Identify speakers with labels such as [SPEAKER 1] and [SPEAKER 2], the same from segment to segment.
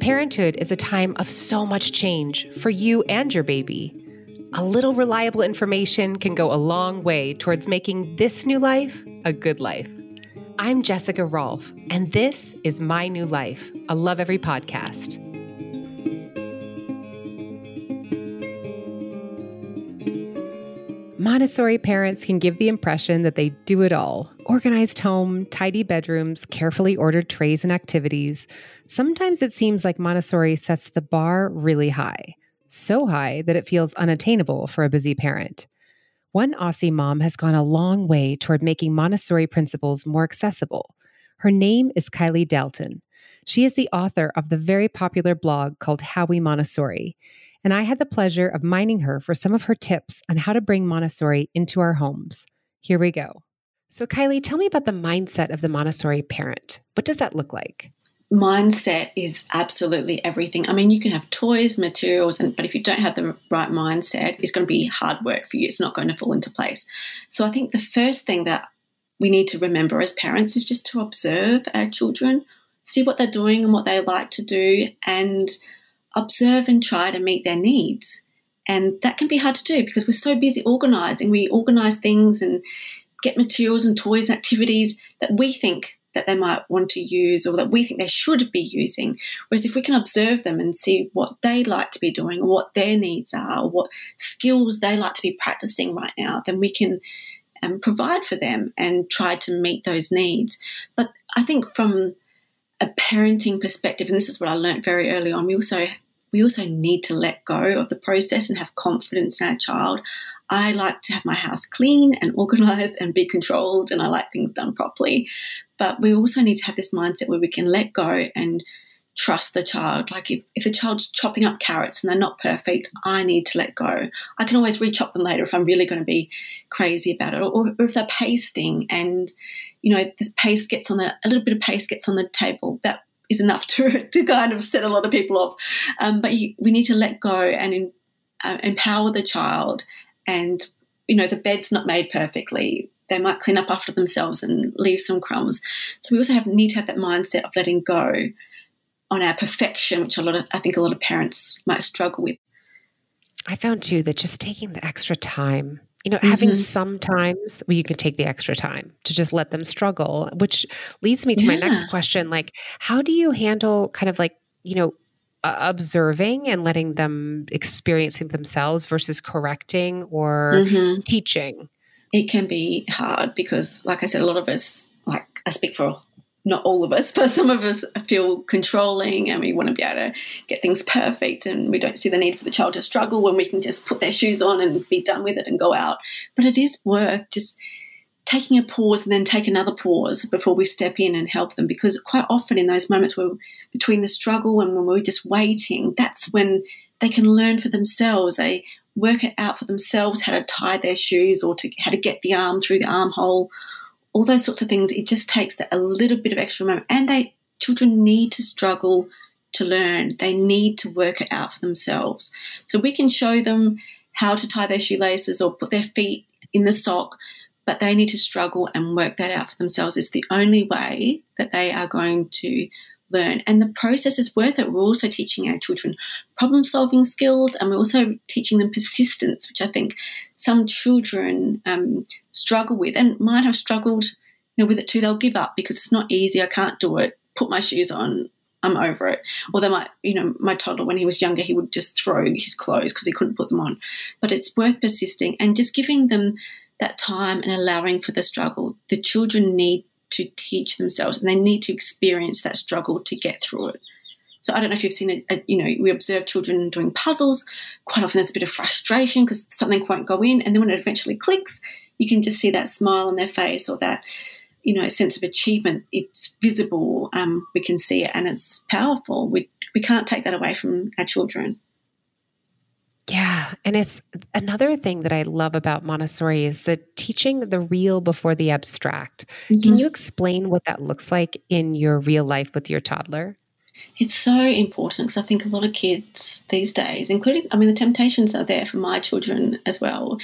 [SPEAKER 1] Parenthood is a time of so much change for you and your baby. A little reliable information can go a long way towards making this new life a good life. I'm Jessica Rolfe, and this is My New Life, a Lovevery podcast. Montessori parents can give the impression that they do it all organized home, tidy bedrooms, carefully ordered trays and activities. Sometimes it seems like Montessori sets the bar really high, so high that it feels unattainable for a busy parent. One Aussie mom has gone a long way toward making Montessori principles more accessible. Her name is Kylie Dalton. She is the author of the very popular blog called How We Montessori and I had the pleasure of mining her for some of her tips on how to bring Montessori into our homes. Here we go. So, Kylie, tell me about the mindset of the Montessori parent. What does that look like?
[SPEAKER 2] Mindset is absolutely everything. I mean, you can have toys, materials, and but if you don't have the right mindset, it's going to be hard work for you. It's not going to fall into place. So, I think the first thing that we need to remember as parents is just to observe our children, see what they're doing and what they like to do, and observe and try to meet their needs. And that can be hard to do because we're so busy organizing. We organize things and get materials and toys and activities that we think that they might want to use or that we think they should be using. Whereas if we can observe them and see what they like to be doing or what their needs are or what skills they like to be practicing right now, then we can um, provide for them and try to meet those needs. But I think from a parenting perspective, and this is what I learned very early on, we also we also need to let go of the process and have confidence in our child. I like to have my house clean and organized and be controlled, and I like things done properly. But we also need to have this mindset where we can let go and trust the child. Like if, if the child's chopping up carrots and they're not perfect, I need to let go. I can always re-chop them later if I'm really going to be crazy about it. Or, or if they're pasting and, you know, this paste gets on the, a little bit of paste gets on the table, that is enough to, to kind of set a lot of people off. Um, but you, we need to let go and in, uh, empower the child. And, you know, the bed's not made perfectly. They might clean up after themselves and leave some crumbs. So we also have need to have that mindset of letting go on our perfection, which a lot of I think a lot of parents might struggle with.
[SPEAKER 1] I found too that just taking the extra time you know, mm-hmm. having some times where you can take the extra time to just let them struggle, which leads me to yeah. my next question. Like, how do you handle kind of like, you know, uh, observing and letting them experiencing themselves versus correcting or mm-hmm. teaching?
[SPEAKER 2] It can be hard because, like I said, a lot of us, like I speak for not all of us, but some of us feel controlling and we want to be able to get things perfect and we don't see the need for the child to struggle when we can just put their shoes on and be done with it and go out. But it is worth just taking a pause and then take another pause before we step in and help them because quite often in those moments where between the struggle and when we're just waiting, that's when they can learn for themselves. They work it out for themselves how to tie their shoes or to how to get the arm through the armhole all those sorts of things. It just takes a little bit of extra moment, and they children need to struggle to learn. They need to work it out for themselves. So we can show them how to tie their shoelaces or put their feet in the sock, but they need to struggle and work that out for themselves. It's the only way that they are going to learn. And the process is worth it. We're also teaching our children problem solving skills and we're also teaching them persistence, which I think some children um, struggle with and might have struggled you know, with it too. They'll give up because it's not easy. I can't do it. Put my shoes on. I'm over it. Or they might, you know, my toddler when he was younger, he would just throw his clothes because he couldn't put them on. But it's worth persisting and just giving them that time and allowing for the struggle. The children need to teach themselves and they need to experience that struggle to get through it. So I don't know if you've seen it, you know, we observe children doing puzzles. Quite often there's a bit of frustration because something won't go in. And then when it eventually clicks, you can just see that smile on their face or that, you know, sense of achievement. It's visible. Um, we can see it and it's powerful. We, we can't take that away from our children.
[SPEAKER 1] And it's another thing that I love about Montessori is the teaching the real before the abstract. Mm-hmm. Can you explain what that looks like in your real life with your toddler?
[SPEAKER 2] It's so important because I think a lot of kids these days, including, I mean, the temptations are there for my children as well,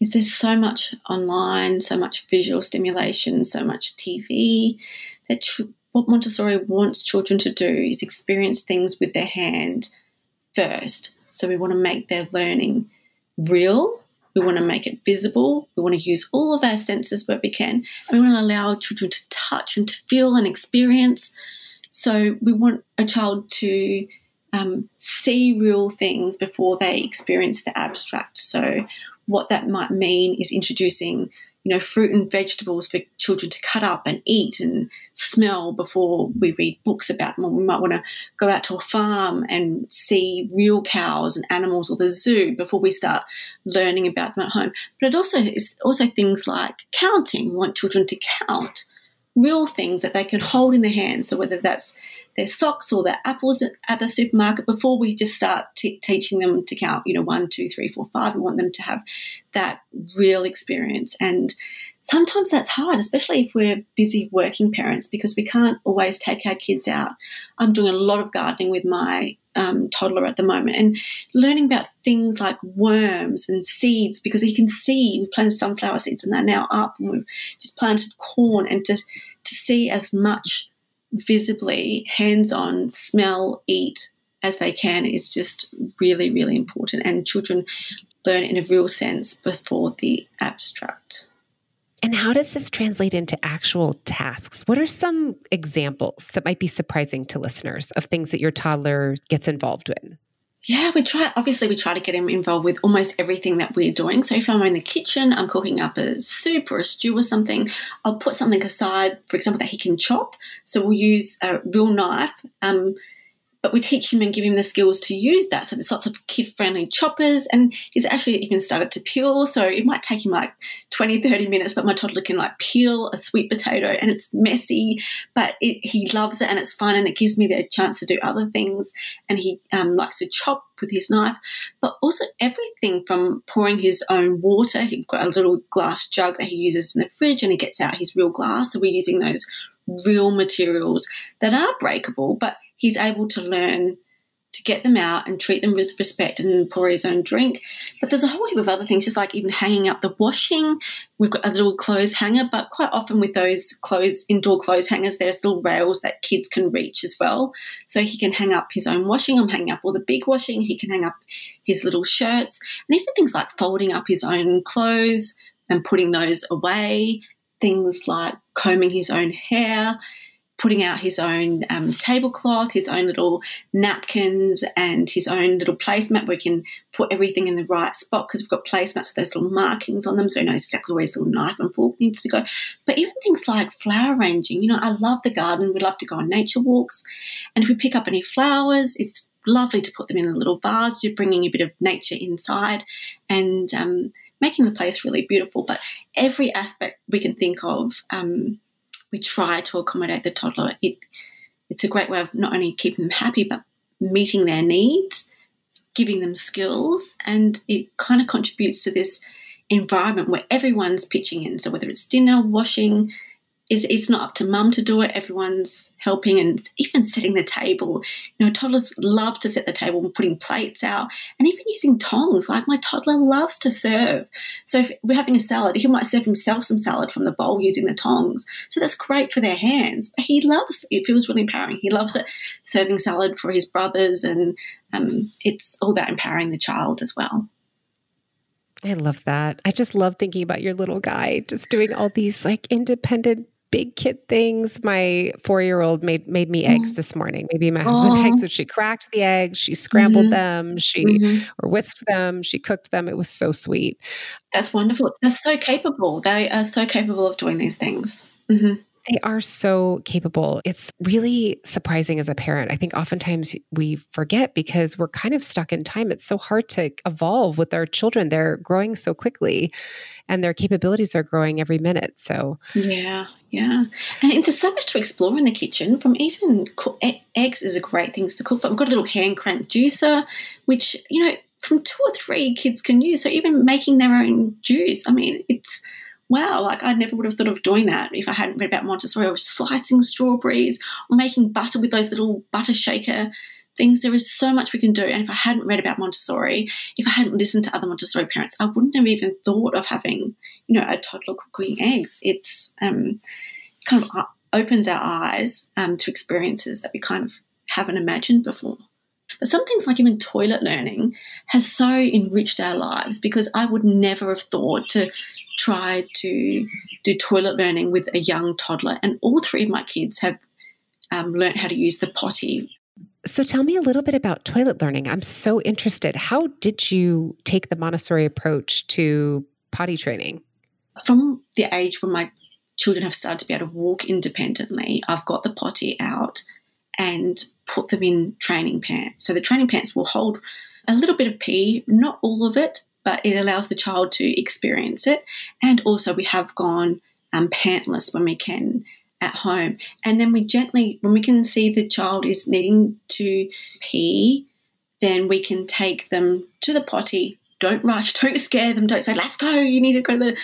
[SPEAKER 2] is there's so much online, so much visual stimulation, so much TV that tr- what Montessori wants children to do is experience things with their hand first. So we want to make their learning real. We want to make it visible. We want to use all of our senses where we can. And we want to allow children to touch and to feel and experience. So we want a child to um, see real things before they experience the abstract. So what that might mean is introducing you know, fruit and vegetables for children to cut up and eat and smell before we read books about them. Or we might want to go out to a farm and see real cows and animals or the zoo before we start learning about them at home. But it also is also things like counting. We want children to count real things that they can hold in their hands. So whether that's their socks or their apples at the supermarket, before we just start t- teaching them to count, you know, one, two, three, four, five, we want them to have that real experience. And sometimes that's hard, especially if we're busy working parents, because we can't always take our kids out. I'm doing a lot of gardening with my um, toddler at the moment and learning about things like worms and seeds because he can see we planted sunflower seeds and they're now up and we've just planted corn and to, to see as much visibly hands-on smell eat as they can is just really really important and children learn in a real sense before the abstract
[SPEAKER 1] and how does this translate into actual tasks? What are some examples that might be surprising to listeners of things that your toddler gets involved in?
[SPEAKER 2] Yeah, we try. Obviously, we try to get him involved with almost everything that we're doing. So, if I'm in the kitchen, I'm cooking up a soup or a stew or something, I'll put something aside, for example, that he can chop. So, we'll use a real knife. Um, but we teach him and give him the skills to use that. So there's lots of kid friendly choppers, and he's actually even started to peel. So it might take him like 20, 30 minutes, but my toddler can like peel a sweet potato and it's messy, but it, he loves it and it's fun and it gives me the chance to do other things. And he um, likes to chop with his knife, but also everything from pouring his own water. He's got a little glass jug that he uses in the fridge and he gets out his real glass. So we're using those real materials that are breakable, but he's able to learn to get them out and treat them with respect and pour his own drink. But there's a whole heap of other things, just like even hanging up the washing. We've got a little clothes hanger, but quite often with those clothes, indoor clothes hangers, there's little rails that kids can reach as well. So he can hang up his own washing. I'm hanging up all the big washing. He can hang up his little shirts and even things like folding up his own clothes and putting those away. Things like combing his own hair putting out his own um, tablecloth, his own little napkins, and his own little placemat where he can put everything in the right spot because we've got placemats with those little markings on them so he knows exactly where his little knife and fork needs to go. But even things like flower arranging, you know, I love the garden. We love to go on nature walks. And if we pick up any flowers, it's lovely to put them in a little vase, just bringing a bit of nature inside and um, making the place really beautiful. But every aspect we can think of, um, we try to accommodate the toddler. It, it's a great way of not only keeping them happy, but meeting their needs, giving them skills, and it kind of contributes to this environment where everyone's pitching in. So whether it's dinner, washing, is it's not up to mum to do it. Everyone's helping and even setting the table. You know, toddlers love to set the table and putting plates out and even using tongs. Like my toddler loves to serve. So if we're having a salad, he might serve himself some salad from the bowl using the tongs. So that's great for their hands. But he loves it feels really empowering. He loves it serving salad for his brothers and um, it's all about empowering the child as well.
[SPEAKER 1] I love that. I just love thinking about your little guy just doing all these like independent big kid things. My four year old made made me eggs mm-hmm. this morning. Maybe my husband eggs. So she cracked the eggs, she scrambled mm-hmm. them, she mm-hmm. or whisked them, she cooked them. It was so sweet.
[SPEAKER 2] That's wonderful. They're so capable. They are so capable of doing these things. Mm-hmm.
[SPEAKER 1] They are so capable. It's really surprising as a parent. I think oftentimes we forget because we're kind of stuck in time. It's so hard to evolve with our children. They're growing so quickly and their capabilities are growing every minute. So,
[SPEAKER 2] yeah, yeah. And there's so much to explore in the kitchen from even eggs is a great thing to cook, but we've got a little hand crank juicer, which, you know, from two or three kids can use. So even making their own juice, I mean, it's wow, like I never would have thought of doing that if I hadn't read about Montessori or slicing strawberries or making butter with those little butter shaker things. There is so much we can do. And if I hadn't read about Montessori, if I hadn't listened to other Montessori parents, I wouldn't have even thought of having, you know, a toddler cooking eggs. It's um, kind of uh, opens our eyes um, to experiences that we kind of haven't imagined before. But some things like even toilet learning has so enriched our lives because I would never have thought to try to do toilet learning with a young toddler. And all three of my kids have um, learned how to use the potty.
[SPEAKER 1] So tell me a little bit about toilet learning. I'm so interested. How did you take the Montessori approach to potty training?
[SPEAKER 2] From the age when my children have started to be able to walk independently, I've got the potty out and put them in training pants. So the training pants will hold a little bit of pee, not all of it, but it allows the child to experience it. And also, we have gone um, pantless when we can at home. And then we gently, when we can see the child is needing to pee, then we can take them to the potty don't rush, don't scare them, don't say, let's go, you need to go to the.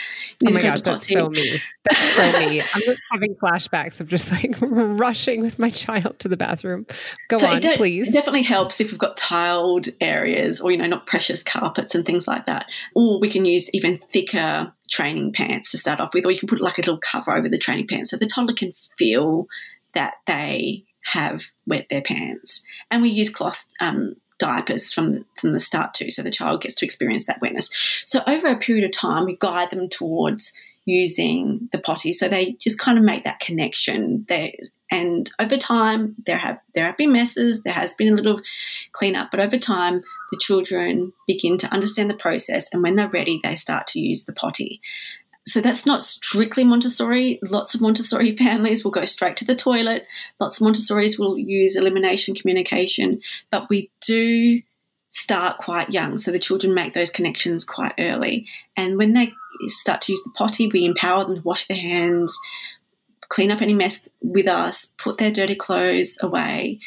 [SPEAKER 1] Oh my gosh, that's so me. That's so me. I'm just having flashbacks of just like rushing with my child to the bathroom. Go so on, please.
[SPEAKER 2] It definitely helps if we've got tiled areas or, you know, not precious carpets and things like that. Or we can use even thicker training pants to start off with, or you can put like a little cover over the training pants so the toddler can feel that they have wet their pants. And we use cloth um, diapers from the, from the start too, so the child gets to experience that wetness. So over a period of time, we guide them towards using the potty, so they just kind of make that connection. There, and over time, there have there have been messes, there has been a little cleanup, but over time, the children begin to understand the process, and when they're ready, they start to use the potty so that's not strictly Montessori. Lots of Montessori families will go straight to the toilet. Lots of Montessoris will use elimination communication, but we do start quite young. So the children make those connections quite early. And when they start to use the potty, we empower them to wash their hands, clean up any mess with us, put their dirty clothes away,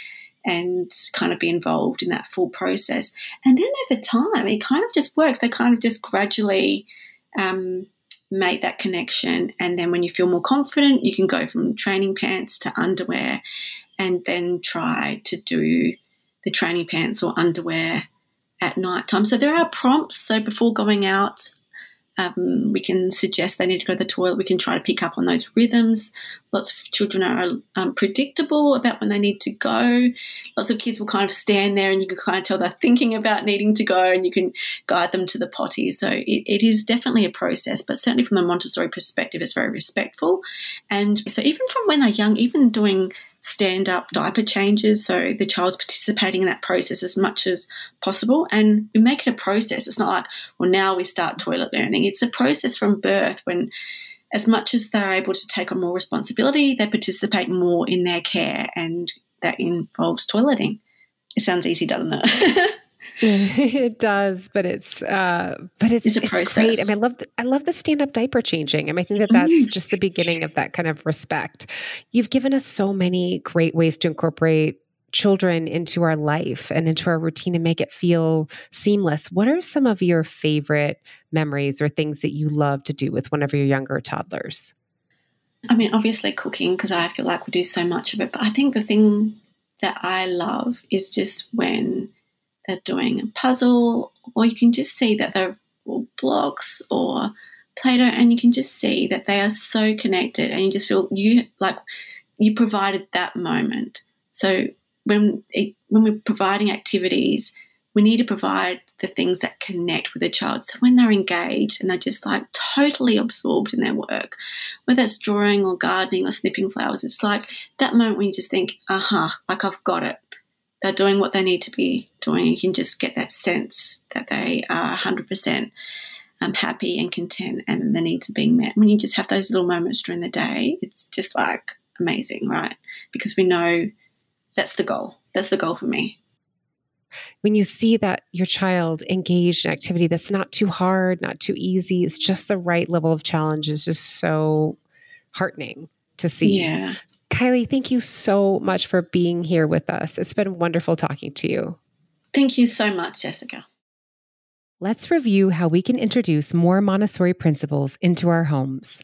[SPEAKER 2] and kind of be involved in that full process. And then over time, it kind of just works. They kind of just gradually. Um, make that connection. And then when you feel more confident, you can go from training pants to underwear and then try to do the training pants or underwear at night time. So there are prompts. So before going out, um, we can suggest they need to go to the toilet. We can try to pick up on those rhythms. Lots of children are um, predictable about when they need to go. Lots of kids will kind of stand there and you can kind of tell they're thinking about needing to go and you can guide them to the potty. So it, it is definitely a process, but certainly from a Montessori perspective, it's very respectful. And so even from when they're young, even doing stand up diaper changes. So the child's participating in that process as much as possible. And we make it a process. It's not like, well, now we start toilet learning. It's a process from birth when, as much as they're able to take on more responsibility, they participate more in their care. And that involves toileting. It sounds easy, doesn't it?
[SPEAKER 1] it does, but it's uh, but it's, it's, it's great. I mean, I love the, I love the stand up diaper changing. I mean, I think that that's mm. just the beginning of that kind of respect. You've given us so many great ways to incorporate children into our life and into our routine and make it feel seamless. What are some of your favorite memories or things that you love to do with one of your younger toddlers?
[SPEAKER 2] I mean, obviously cooking because I feel like we do so much of it. But I think the thing that I love is just when they're doing a puzzle, or you can just see that they're blocks or Play-Doh, and you can just see that they are so connected, and you just feel you like you provided that moment. So when it, when we're providing activities, we need to provide the things that connect with a child. So when they're engaged and they're just like totally absorbed in their work, whether it's drawing or gardening or snipping flowers, it's like that moment when you just think, aha, uh-huh, like I've got it they're doing what they need to be doing. You can just get that sense that they are 100% um, happy and content and the needs are being met. When you just have those little moments during the day, it's just like amazing, right? Because we know that's the goal. That's the goal for me.
[SPEAKER 1] When you see that your child engaged in activity that's not too hard, not too easy, it's just the right level of challenge is just so heartening to see.
[SPEAKER 2] Yeah.
[SPEAKER 1] Kylie, thank you so much for being here with us. It's been wonderful talking to you.
[SPEAKER 2] Thank you so much, Jessica.
[SPEAKER 1] Let's review how we can introduce more Montessori principles into our homes.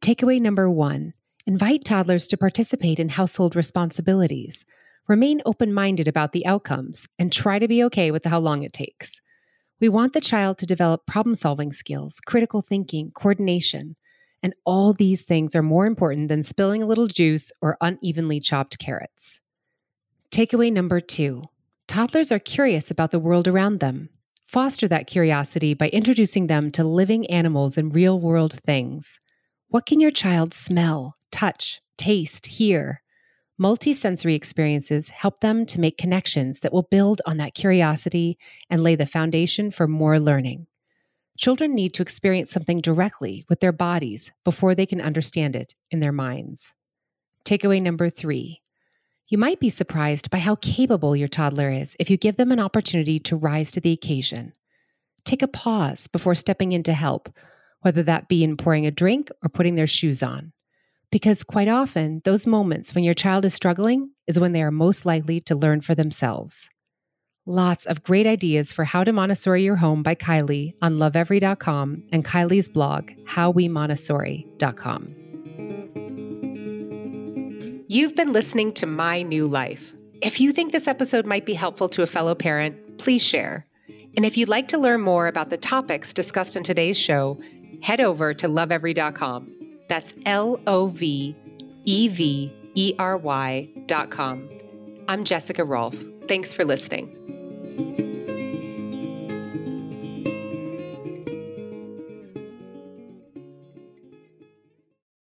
[SPEAKER 1] Takeaway number one invite toddlers to participate in household responsibilities. Remain open minded about the outcomes and try to be okay with how long it takes. We want the child to develop problem solving skills, critical thinking, coordination, and all these things are more important than spilling a little juice or unevenly chopped carrots. Takeaway number two toddlers are curious about the world around them. Foster that curiosity by introducing them to living animals and real world things. What can your child smell, touch, taste, hear? Multisensory experiences help them to make connections that will build on that curiosity and lay the foundation for more learning. Children need to experience something directly with their bodies before they can understand it in their minds. Takeaway number three you might be surprised by how capable your toddler is if you give them an opportunity to rise to the occasion. Take a pause before stepping in to help, whether that be in pouring a drink or putting their shoes on. Because quite often, those moments when your child is struggling is when they are most likely to learn for themselves. Lots of great ideas for how to Montessori your home by Kylie on lovevery.com and Kylie's blog, howwemontessori.com. You've been listening to My New Life. If you think this episode might be helpful to a fellow parent, please share. And if you'd like to learn more about the topics discussed in today's show, head over to lovevery.com. That's L O V E V E R Y.com. I'm Jessica Rolfe. Thanks for listening.